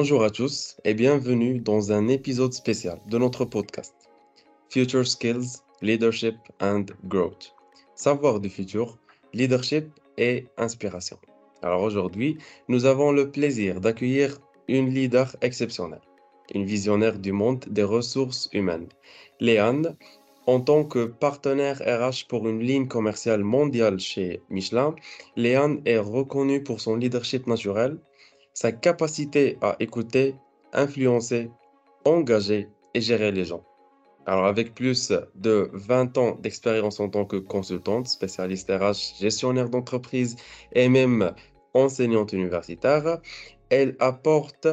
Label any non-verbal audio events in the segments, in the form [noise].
Bonjour à tous et bienvenue dans un épisode spécial de notre podcast Future Skills, Leadership and Growth. Savoir du futur, leadership et inspiration. Alors aujourd'hui, nous avons le plaisir d'accueillir une leader exceptionnelle, une visionnaire du monde des ressources humaines. Léane, en tant que partenaire RH pour une ligne commerciale mondiale chez Michelin, Léane est reconnue pour son leadership naturel, sa capacité à écouter, influencer, engager et gérer les gens. Alors avec plus de 20 ans d'expérience en tant que consultante, spécialiste RH, gestionnaire d'entreprise et même enseignante universitaire, elle apporte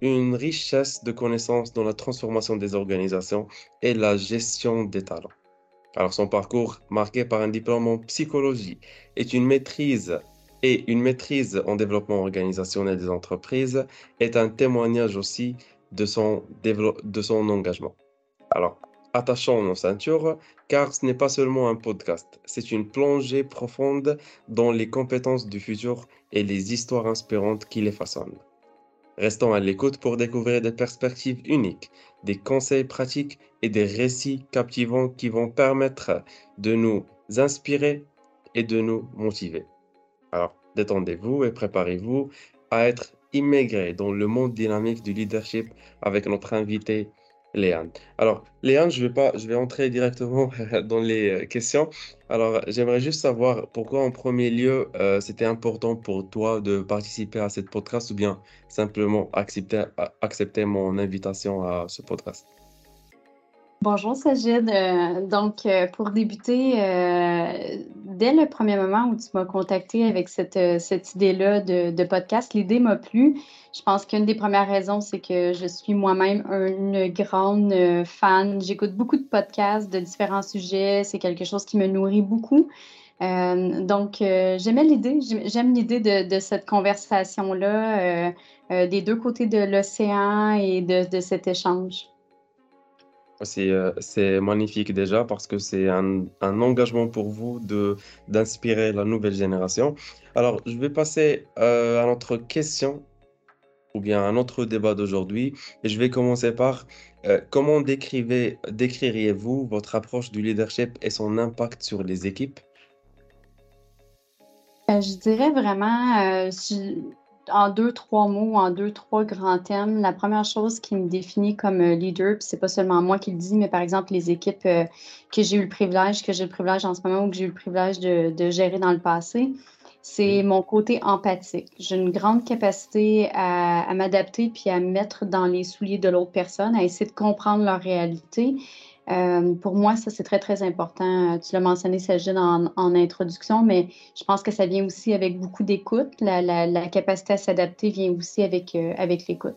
une richesse de connaissances dans la transformation des organisations et la gestion des talents. Alors son parcours, marqué par un diplôme en psychologie, est une maîtrise et une maîtrise en développement organisationnel des entreprises est un témoignage aussi de son, engagement. Alors, attachons nos ceintures, car ce n'est pas seulement un podcast, c'est une plongée profonde dans les compétences du futur et les histoires inspirantes qui les façonnent. Restons à l'écoute pour découvrir des perspectives uniques, des conseils pratiques et des récits captivants qui vont permettre de nous inspirer et de nous motiver. Alors, détendez-vous et préparez-vous à être immigré dans le monde dynamique du leadership avec notre invité Léane. Alors, Léane, je vais entrer directement [laughs] dans les euh, questions. Alors, j'aimerais juste savoir pourquoi en premier lieu, euh, c'était important pour toi de participer à cette podcast ou bien simplement accepter mon invitation à ce podcast? Bonjour Sajid. Euh, donc, euh, pour débuter, euh, dès le premier moment où tu m'as contacté avec cette, cette idée-là de, podcast, l'idée m'a plu. Je pense qu'une des premières raisons, c'est que je suis moi-même une grande fan. J'écoute beaucoup de podcasts de différents sujets. C'est quelque chose qui me nourrit beaucoup. donc, j'aimais l'idée, j'aime l'idée de, de, cette conversation-là, des deux côtés de l'océan et de, de cet échange. C'est euh, c'est magnifique déjà parce que c'est un, engagement pour vous d'inspirer la nouvelle génération. Alors, je vais passer euh, à notre question ou bien à notre débat d'aujourd'hui et je vais commencer par euh, comment décririez-vous votre approche du leadership et son impact sur les équipes? je dirais vraiment, en deux, trois mots, en deux, trois grands thèmes, la première chose qui me définit comme euh, leader, puis c'est pas seulement moi qui le dis, mais par exemple les équipes euh, que j'ai eu le privilège, que j'ai le privilège en ce moment ou que j'ai eu le privilège de, de, gérer dans le passé, c'est mon côté empathique. J'ai une grande capacité à, à m'adapter puis à me mettre dans les souliers de l'autre personne, à essayer de comprendre leur réalité euh, pour moi, ça, c'est très, très important. Tu l'as mentionné, Sajid, en, en introduction, mais je pense que ça vient aussi avec beaucoup d'écoute. La, la, la, capacité à s'adapter vient aussi avec, euh, avec l'écoute.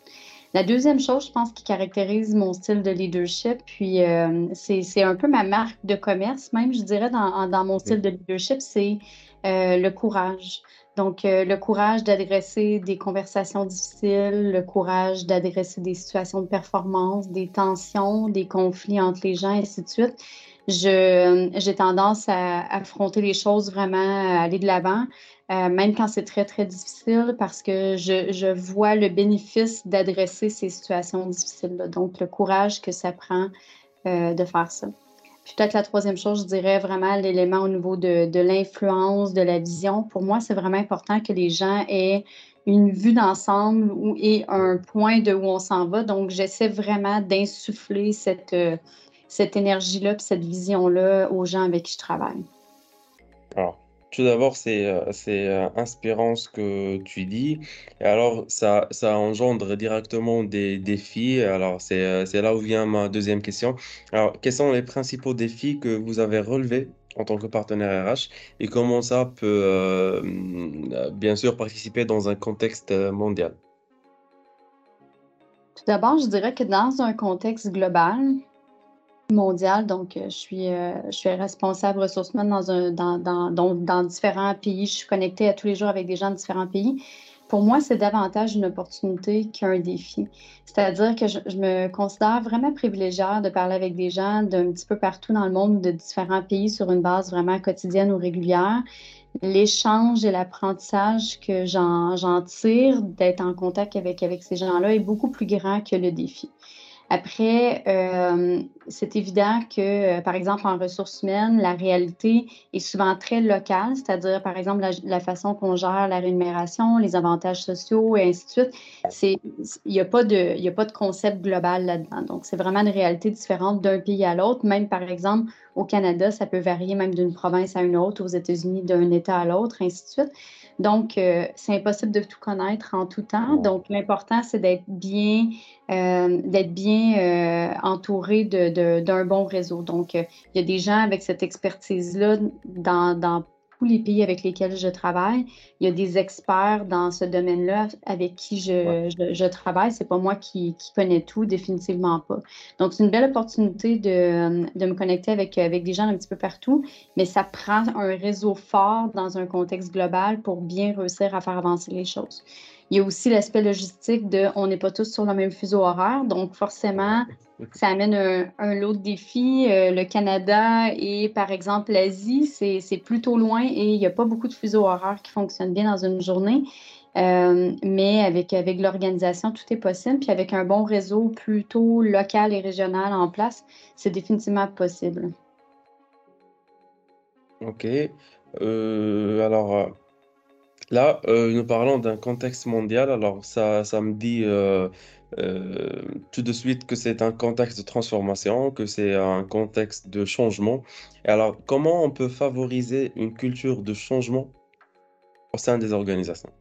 La deuxième chose, je pense, qui caractérise mon style de leadership, puis euh, c'est un peu ma marque de commerce, même, je dirais, dans, dans mon style de leadership, c'est euh, le courage. Donc, euh, le courage d'adresser des conversations difficiles, le courage d'adresser des situations de performance, des tensions, des conflits entre les gens, et ainsi de suite. J'ai tendance à affronter les choses vraiment, à aller de l'avant, euh, même quand c'est très, très difficile, parce que je, vois le bénéfice d'adresser ces situations difficiles-là. Donc, le courage que ça prend euh, de faire ça peut-être la troisième chose, je dirais vraiment l'élément au niveau de, de l'influence, de la vision. Pour moi, c'est vraiment important que les gens aient une vue d'ensemble et un point de où on s'en va. Donc, j'essaie vraiment d'insuffler cette, euh, cette énergie-là et cette vision-là aux gens avec qui je travaille. Alors, tout d'abord, c'est euh, euh, inspirant ce que tu dis. Et alors, ça, engendre directement des défis. Alors, euh, c'est là où vient ma deuxième question. Alors, quels sont les principaux défis que vous avez relevés en tant que partenaire RH et comment ça peut, bien sûr, participer dans un contexte mondial? Tout d'abord, je dirais que dans un contexte global, mondiale. Donc, euh, je suis, euh, je suis responsable ressources humaines dans, un, dans, dans, dans, différents pays. Je suis connectée à tous les jours avec des gens de différents pays. pour moi, c'est davantage une opportunité qu'un défi. C'est-à-dire que je, me considère vraiment privilégiée de parler avec des gens d'un petit peu partout dans le monde, de différents pays sur une base vraiment quotidienne ou régulière. L'échange et l'apprentissage que j'en tire d'être en contact avec, avec ces gens-là est beaucoup plus grand que le défi. Après, euh, c'est évident que, euh, par exemple, en ressources humaines, la réalité est souvent très locale, c'est-à-dire, par exemple, la, façon qu'on gère la rémunération, les avantages sociaux et ainsi de suite. Il n'y a, pas de, a pas de concept global là-dedans. Donc, c'est vraiment une réalité différente d'un pays à l'autre. Même, par exemple, au Canada, ça peut varier même d'une province à une autre, aux États-Unis, d'un État à l'autre, ainsi de suite. Donc, euh, c'est impossible de tout connaître en tout temps. Donc, l'important, c'est d'être bien, euh, d'être bien euh, entouré d'un bon réseau. Donc, il y a des gens avec cette expertise-là dans, dans tous les pays avec lesquels je travaille. Il y a des experts dans ce domaine-là avec qui je, je, travaille. C'est pas moi qui, qui, connais tout, définitivement pas. Donc, c'est une belle opportunité de, de, me connecter avec, avec des gens un petit peu partout, mais ça prend un réseau fort dans un contexte global pour bien réussir à faire avancer les choses. Il y a aussi l'aspect logistique de on n'est pas tous sur le même fuseau horaire, donc forcément, ça amène un, lot de défis. Euh, le Canada et par exemple l'Asie, c'est plutôt loin et il n'y a pas beaucoup de fuseaux horaires qui fonctionnent bien dans une journée. Euh, mais avec, avec l'organisation, tout est possible. Puis avec un bon réseau plutôt local et régional en place, c'est définitivement possible. Ok. Euh, alors, Là, euh, nous parlons d'un contexte mondial, alors ça, ça me dit euh, euh, tout de suite que c'est un contexte de transformation, que c'est un contexte de changement. Alors, comment on peut favoriser une culture de changement au sein des organisations?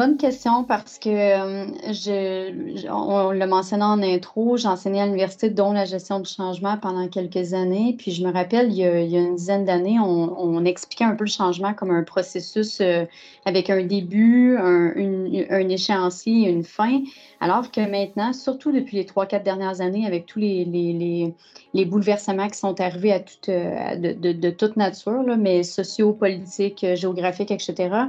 Bonne question parce que euh, je, on, l'a mentionné en intro, j'ai enseigné à l'université dont la gestion du changement pendant quelques années. Puis je me rappelle, il y a, une dizaine d'années, on, expliquait un peu le changement comme un processus euh, avec un début, un, échéancier une fin. Alors que maintenant, surtout depuis les trois, quatre dernières années, avec tous les, bouleversements qui sont arrivés euh, de, toute nature, là, mais sociaux, politiques, géographiques, etc.,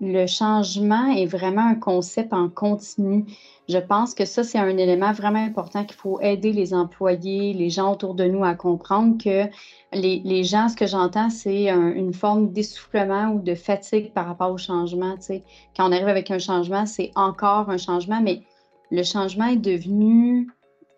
le changement est vraiment un concept en continu. Je pense que ça, c'est un élément vraiment important qu'il faut aider les employés, les gens autour de nous à comprendre que les, gens, ce que j'entends, c'est une forme d'essoufflement ou de fatigue par rapport au changement. Quand on arrive avec un changement, c'est encore un changement, mais le changement est devenu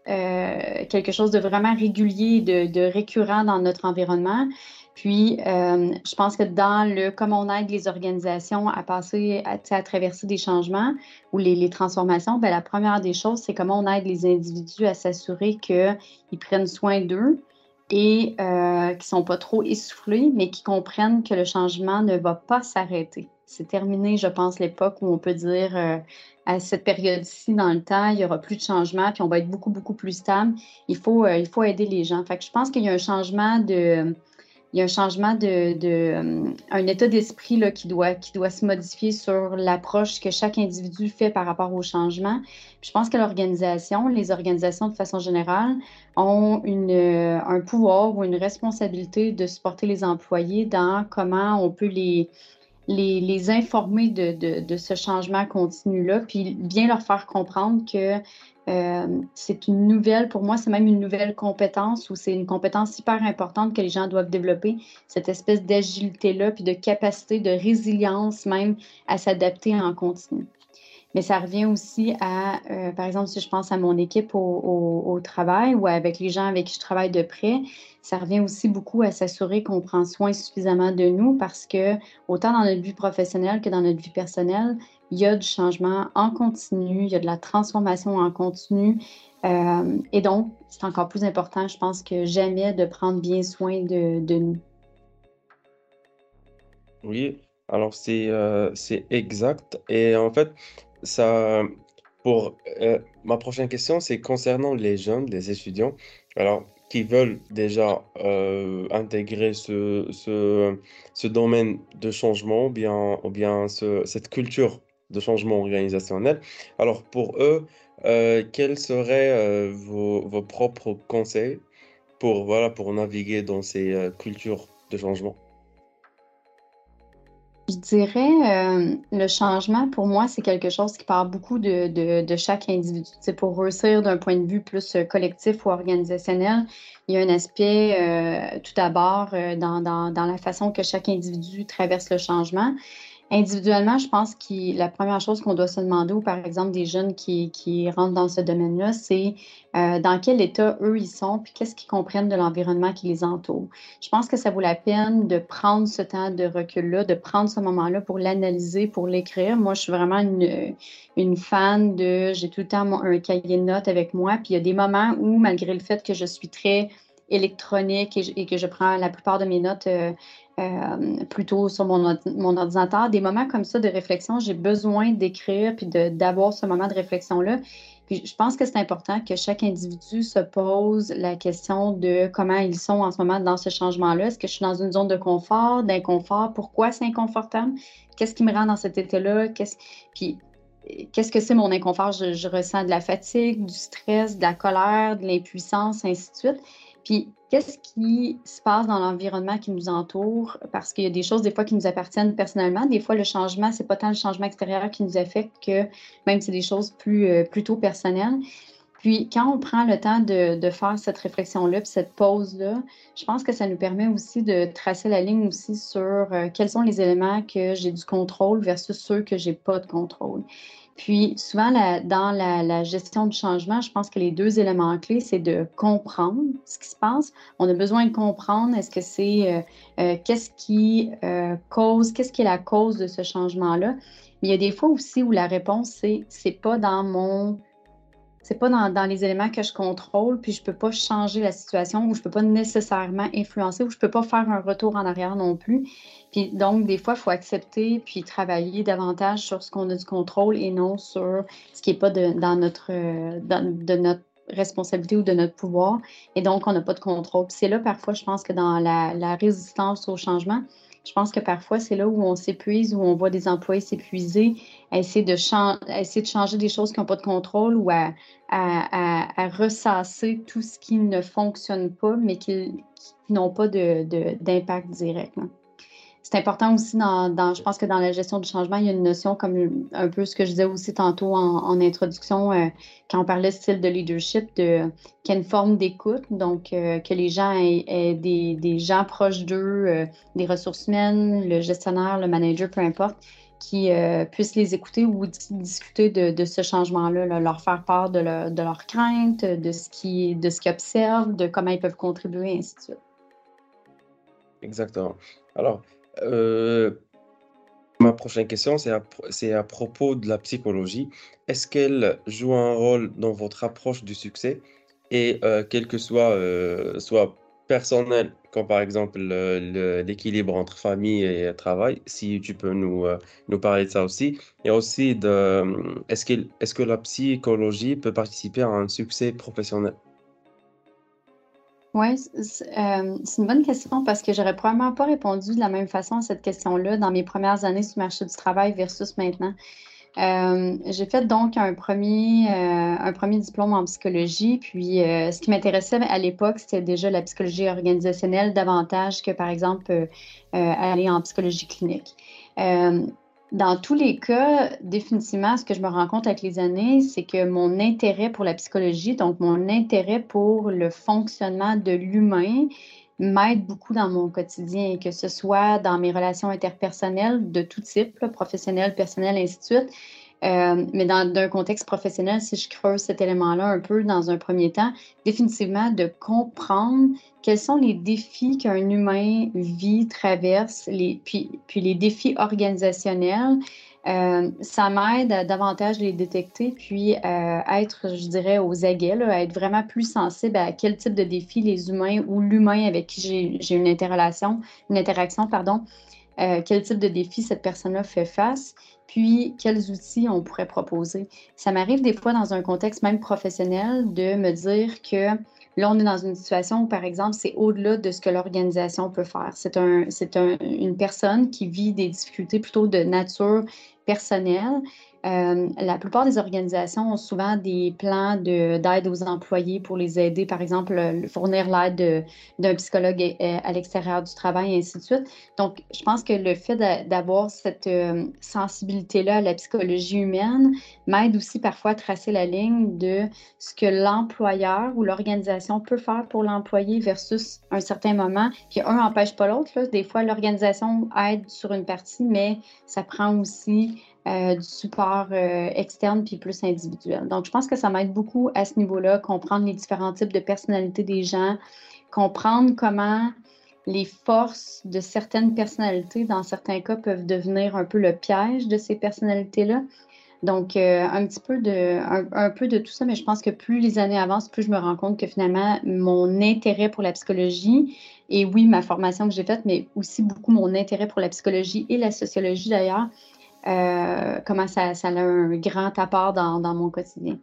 euh, quelque chose de vraiment régulier, de, de récurrent dans notre environnement. Puis, euh, je pense que dans le, comme on aide les organisations à passer, à, à traverser des changements ou les, transformations, bien, la première des choses, c'est comment on aide les individus à s'assurer qu'ils prennent soin d'eux et euh, qu'ils ne sont pas trop essoufflés, mais qui comprennent que le changement ne va pas s'arrêter. C'est terminé, je pense, l'époque où on peut dire euh, à cette période-ci dans le temps, il n'y aura plus de changement, puis on va être beaucoup, beaucoup plus stable. Il faut, il faut aider les gens. Fait que je pense qu'il y a un changement de il y a un changement de, euh, un état d'esprit qui doit, qui doit se modifier sur l'approche que chaque individu fait par rapport au changement. je pense que l'organisation, les organisations de façon générale, ont une, euh, un pouvoir ou une responsabilité de supporter les employés dans comment on peut les, les, informer de, ce changement continu-là, puis bien leur faire comprendre que euh, c'est une nouvelle, pour moi, c'est même une nouvelle compétence ou c'est une compétence hyper importante que les gens doivent développer, cette espèce d'agilité-là, puis de capacité, de résilience même à s'adapter en continu. Mais ça revient aussi à, euh, par exemple, si je pense à mon équipe au, travail ou avec les gens avec qui je travaille de près, ça revient aussi beaucoup à s'assurer qu'on prend soin suffisamment de nous parce que autant dans notre vie professionnelle que dans notre vie personnelle, il y a du changement en continu, il y a de la transformation en continu. Euh, et donc, c'est encore plus important, je pense, que jamais de prendre bien soin de, nous. Oui, alors c'est euh, exact. Et en fait, ça, pour euh, ma prochaine question, c'est concernant les jeunes, les étudiants, alors qui veulent déjà intégrer ce, ce, domaine de changement ou bien, ou bien ce- cette culture de changement organisationnel. Alors pour eux, euh, quels seraient euh, vos, vos, propres conseils pour, voilà, pour naviguer dans ces euh, cultures de changement? Je dirais, euh, le changement, pour moi, c'est quelque chose qui part beaucoup de, chaque individu. C'est pour réussir d'un point de vue plus euh, collectif ou organisationnel, il y a un aspect, euh, tout d'abord, dans la façon que chaque individu traverse le changement. Individuellement, je pense que la première chose qu'on doit se demander, ou par exemple des jeunes qui, qui rentrent dans ce domaine-là, c'est euh, dans quel état eux ils sont, puis qu'est-ce qu'ils comprennent de l'environnement qui les entoure. Je pense que ça vaut la peine de prendre ce temps de recul-là, de prendre ce moment-là pour l'analyser, pour l'écrire. Moi, je suis vraiment une, une fan de, j'ai tout le temps un cahier de notes avec moi, puis il y a des moments où, malgré le fait que je suis très électronique et, que je prends la plupart de mes notes euh, euh, plutôt sur mon, ordinateur. Des moments comme ça de réflexion, j'ai besoin d'écrire puis d'avoir ce moment de réflexion-là. Puis je pense que c'est important que chaque individu se pose la question de comment ils sont en ce moment dans ce changement-là. Est-ce que je suis dans une zone de confort, d'inconfort? Pourquoi c'est inconfortable? Qu'est-ce qui me rend dans cet état-là? Qu'est-ce... Puis qu'est-ce que c'est mon inconfort? Je, ressens de la fatigue, du stress, de la colère, de l'impuissance, ainsi de suite. Puis, qu'est-ce qui se passe dans l'environnement qui nous entoure? Parce qu'il y a des choses, des fois, qui nous appartiennent personnellement. Des fois, le changement, c'est pas tant le changement extérieur qui nous affecte que même c'est des choses plus, euh, plutôt personnelles. Puis, quand on prend le temps de, faire cette réflexion-là, puis cette pause-là, je pense que ça nous permet aussi de tracer la ligne aussi sur euh, quels sont les éléments que j'ai du contrôle versus ceux que j'ai pas de contrôle. Puis souvent, dans la, gestion du changement, je pense que les deux éléments clés, c'est de comprendre ce qui se passe. On a besoin de comprendre est-ce que c'est euh, euh, qu'est-ce qui euh, cause, qu'est-ce qui est la cause de ce changement-là. Mais il y a des fois aussi où la réponse, c'est c'est pas dans mon c'est pas dans, dans, les éléments que je contrôle, puis je peux pas changer la situation ou je peux pas nécessairement influencer ou je peux pas faire un retour en arrière non plus. Puis donc, des fois, il faut accepter puis travailler davantage sur ce qu'on a du contrôle et non sur ce qui n'est pas de, dans notre, dans, de notre responsabilité ou de notre pouvoir. Et donc, on n'a pas de contrôle. c'est là, parfois, je pense que dans la, la résistance au changement, je pense que parfois, c'est là où on s'épuise, où on voit des employés s'épuiser, essayer de, de changer des choses qui n'ont pas de contrôle ou à, ressasser tout ce qui ne fonctionne pas, mais qui, n'ont pas d'impact direct. Là c'est important aussi dans, je pense que dans la gestion du changement, il y a une notion comme un peu ce que je disais aussi tantôt en, introduction, euh, quand on parlait de style de leadership, de, qu'il y a une forme d'écoute, donc euh, que les gens aient, des, gens proches d'eux, euh, des ressources humaines, le gestionnaire, le manager, peu importe, qui puissent les écouter ou discuter de, ce changement-là, leur faire part de, leurs craintes, de ce qu'ils de observent, de comment ils peuvent contribuer, ainsi de suite. Exactement. Alors, ma prochaine question, c'est à, propos de la psychologie. Est-ce qu'elle joue un rôle dans votre approche du succès? Et euh, quel que soit, euh, soit personnel, comme par exemple l'équilibre entre famille et travail, si tu peux nous, nous parler de ça aussi. Et aussi, est-ce est-ce que la psychologie peut participer à un succès professionnel? Oui, euh, c'est une bonne question parce que j'aurais probablement pas répondu de la même façon à cette question-là dans mes premières années sur le marché du travail versus maintenant. Euh, j'ai fait donc un premier, euh, un premier diplôme en psychologie, puis ce qui m'intéressait à l'époque, c'était déjà la psychologie organisationnelle davantage que, par exemple, aller en psychologie clinique dans tous les cas, définitivement, ce que je me rends compte avec les années, c'est que mon intérêt pour la psychologie, donc mon intérêt pour le fonctionnement de l'humain, m'aide beaucoup dans mon quotidien, que ce soit dans mes relations interpersonnelles de tout type, professionnelles, personnelles, ainsi. Euh, mais dans un contexte professionnel, si je creuse cet élément-là un peu dans un premier temps, définitivement de comprendre quels sont les défis qu'un humain vit, traverse, puis, les défis organisationnels. Euh, ça m'aide à davantage les détecter, puis euh, être, je dirais, aux aguets, à être vraiment plus sensible à quel type de défis les humains ou l'humain avec qui j'ai une interrelation, une interaction, pardon, euh, quel type de défi cette personne-là fait face, puis quels outils on pourrait proposer. Ça m'arrive des fois dans un contexte même professionnel de me dire que Là, on est dans une situation où, par exemple, c'est au-delà de ce que l'organisation peut faire. C'est un, un, une personne qui vit des difficultés plutôt de nature personnel. Euh, la plupart des organisations ont souvent des plans d'aide aux employés pour les aider, par exemple, fournir l'aide d'un psychologue à, l'extérieur du travail et ainsi de suite. Donc, je pense que le fait d'avoir cette euh, sensibilité-là à la psychologie humaine m'aide aussi parfois à tracer la ligne de ce que l'employeur ou l'organisation peut faire pour l'employé versus un certain moment. Puis un n'empêche pas l'autre. Des fois, l'organisation aide sur une partie, mais ça prend aussi euh, du support euh, externe puis plus individuel. Donc, je pense que ça m'aide beaucoup à ce niveau-là, comprendre les différents types de personnalités des gens, comprendre comment les forces de certaines personnalités, dans certains cas, peuvent devenir un peu le piège de ces personnalités-là. Donc, euh, un petit peu de, un, peu de tout ça, mais je pense que plus les années avancent, plus je me rends compte que finalement, mon intérêt pour la psychologie, et oui, ma formation que j'ai faite, mais aussi beaucoup mon intérêt pour la psychologie et la sociologie d'ailleurs, euh, comment ça, ça, a un grand apport dans, dans mon quotidien.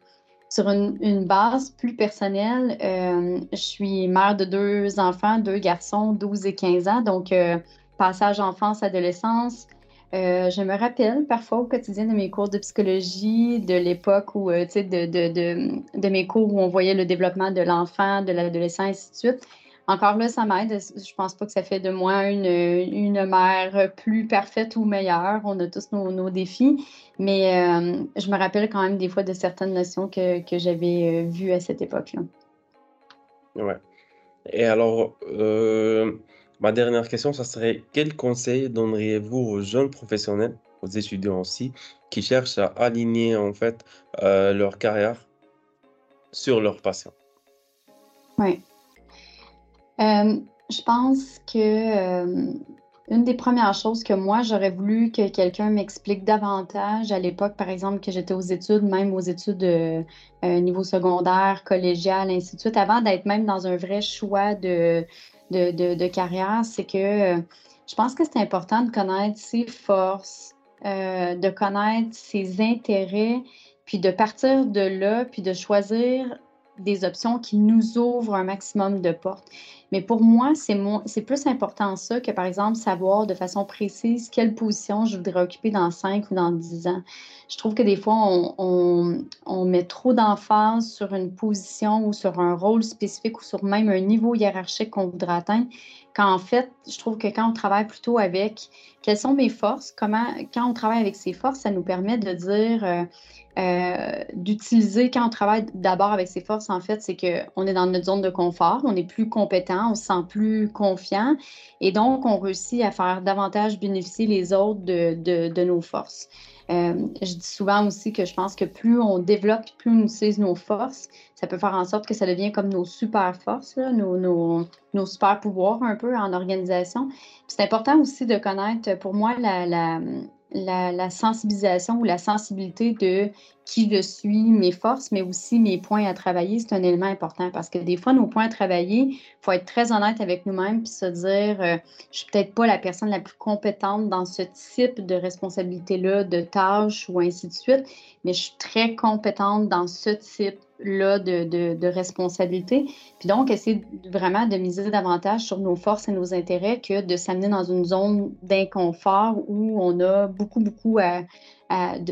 Sur une, base plus personnelle, euh, je suis mère de deux enfants, deux garçons, 12 et 15 ans, donc euh, passage enfance-adolescence. je me rappelle parfois au quotidien de mes cours de psychologie, de l'époque où, tu sais, de, de, de, mes cours où on voyait le développement de l'enfant, de l'adolescent, ainsi de suite encore là, ça m'aide. Je pense pas que ça fait de moi une, une mère plus parfaite ou meilleure. On a tous nos, défis. Mais euh, je me rappelle quand même des fois de certaines notions que, que j'avais euh, vues à cette époque-là. Ouais. Et alors, euh, ma dernière question, ça serait quel conseil donneriez-vous aux jeunes professionnels, aux étudiants aussi, qui cherchent à aligner en fait leur carrière sur leur passion? Oui. Euh, je pense que euh, une des premières choses que moi, j'aurais voulu que quelqu'un m'explique davantage à l'époque, par exemple, que j'étais aux études, même aux études euh, niveau secondaire, collégial, ainsi de suite, avant d'être même dans un vrai choix de, de, de, carrière, c'est que je pense que c'est important de connaître ses forces, de connaître ses intérêts, puis de partir de là, puis de choisir des options qui nous ouvrent un maximum de portes. Mais pour moi, c'est plus important ça que, par exemple, savoir de façon précise quelle position je voudrais occuper dans 5 ou dans 10 ans. Je trouve que des fois, on, met trop d'emphase sur une position ou sur un rôle spécifique ou sur même un niveau hiérarchique qu'on voudrait atteindre, quand en fait, je trouve que quand on travaille plutôt avec quelles sont mes forces, comment, quand on travaille avec ses forces, ça nous permet de dire... Euh, euh, d'utiliser quand on travaille d'abord avec ses forces, en fait, c'est qu'on est dans notre zone de confort, on est plus compétent, on se sent plus confiant et donc on réussit à faire davantage bénéficier les autres de, nos forces. Euh, je dis souvent aussi que je pense que plus on développe, plus on utilise nos forces, ça peut faire en sorte que ça devient comme nos super forces, nos, super pouvoirs un peu en organisation. C'est important aussi de connaître, pour moi, la la, sensibilisation ou la sensibilité de qui je suis, mes forces, mais aussi mes points à travailler, c'est un élément important. Parce que des fois, nos points à travailler, il faut être très honnête avec nous-mêmes puis se dire, je euh, je suis peut-être pas la personne la plus compétente dans ce type de responsabilité-là, de tâches ou ainsi de suite, mais je suis très compétente dans ce type là de, de, responsabilité. Puis donc, essayer vraiment de miser davantage sur nos forces et nos intérêts que de s'amener dans une zone d'inconfort où on a beaucoup, beaucoup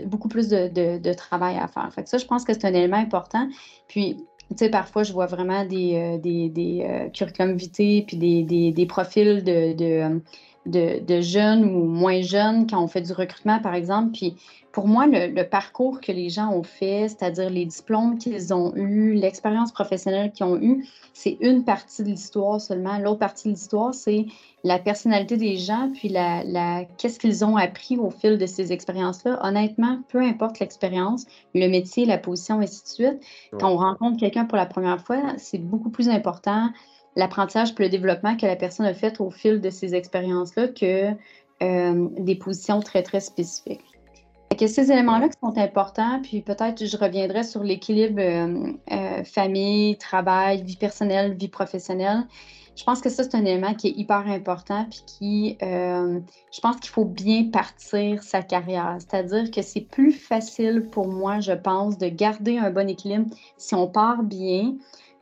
beaucoup plus de, travail à faire. Fait que ça, je pense que c'est un élément important. Puis, tu sais, parfois, je vois vraiment des, euh, des, des euh, curriculum vitae puis des, des, des profils de, de, jeunes ou moins jeunes quand on fait du recrutement, par exemple. Puis pour moi, le, parcours que les gens ont fait, c'est-à-dire les diplômes qu'ils ont eus, l'expérience professionnelle qu'ils ont eue, c'est une partie de l'histoire seulement. L'autre partie de l'histoire, c'est la personnalité des gens, puis la, la qu'est-ce qu'ils ont appris au fil de ces expériences-là. Honnêtement, peu importe l'expérience, le métier, la position, et ainsi de suite, quand on rencontre quelqu'un pour la première fois, c'est beaucoup plus important l'apprentissage puis le développement que la personne a fait au fil de ces expériences-là que euh, des positions très, très spécifiques. Que ces éléments-là qui sont importants, puis peut-être je reviendrai sur l'équilibre euh, euh, famille, travail, vie personnelle, vie professionnelle. Je pense que ça, c'est un élément qui est hyper important, puis qui, je pense qu'il faut bien partir sa carrière. C'est-à-dire que c'est plus facile pour moi, je pense, de garder un bon équilibre si on part bien,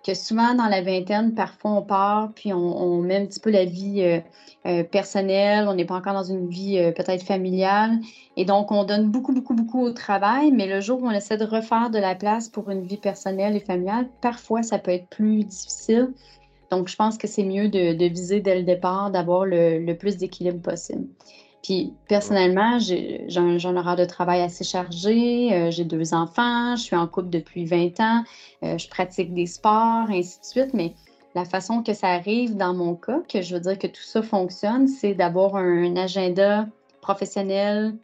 que souvent dans la vingtaine, parfois on part, puis on, met un petit peu la vie euh, euh, personnelle, on n'est pas encore dans une vie euh, peut-être familiale, et donc on donne beaucoup, beaucoup, beaucoup au travail, mais le jour où on essaie de refaire de la place pour une vie personnelle et familiale, parfois ça peut être plus difficile. Donc je pense que c'est mieux de, viser dès le départ, d'avoir le plus d'équilibre possible. Puis personnellement, j'ai un, horaire de travail assez chargé, euh, j'ai deux enfants, je suis en couple depuis 20 ans, euh, je pratique des sports, ainsi de suite, mais la façon que ça arrive dans mon cas, que je veux dire que tout ça fonctionne, c'est d'avoir un, agenda professionnel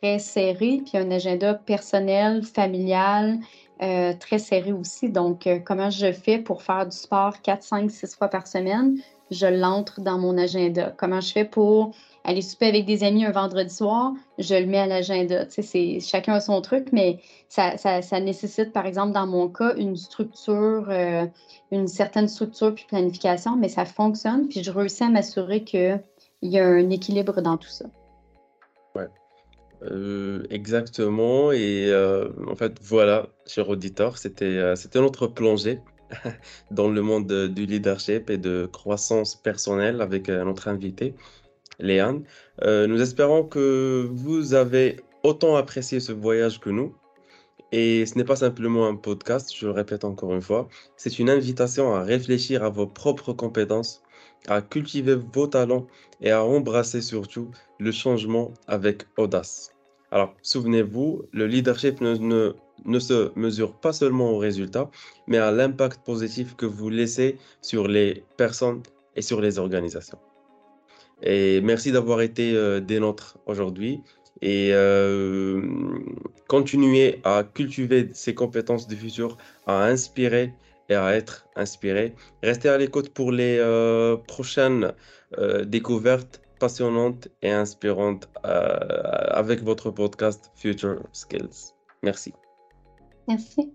très serré, puis un agenda personnel, familial, euh, très serré aussi. Donc, comment je fais pour faire du sport 4, 5, 6 fois par semaine? Je l'entre dans mon agenda. Comment je fais pour aller souper avec des amis un vendredi soir, je le mets à l'agenda. Chacun a son truc, mais ça, ça, nécessite, par exemple, dans mon cas, une structure, euh, une certaine structure puis planification, mais ça fonctionne. Puis je réussis à m'assurer qu'il y a un équilibre dans tout ça. Ouais. Euh, exactement. Et euh, en fait, voilà, cher auditeur, c'était c'était notre plongée [laughs] dans le monde du leadership et de croissance personnelle avec notre invité. Léane. Euh, nous espérons que vous avez autant apprécié ce voyage que nous. Et ce n'est pas simplement un podcast, je le répète encore une fois, c'est une invitation à réfléchir à vos propres compétences, à cultiver vos talents et à embrasser surtout le changement avec audace. Alors, souvenez-vous, le leadership ne, ne, se mesure pas seulement aux résultats, mais à l'impact positif que vous laissez sur les personnes et sur les organisations. Et merci d'avoir été euh, des nôtres aujourd'hui et euh, continuer à cultiver ces compétences du futur, à inspirer et à être inspiré. Restez à l'écoute pour les euh, prochaines découvertes passionnantes et inspirantes avec votre podcast Future Skills. Merci. Merci.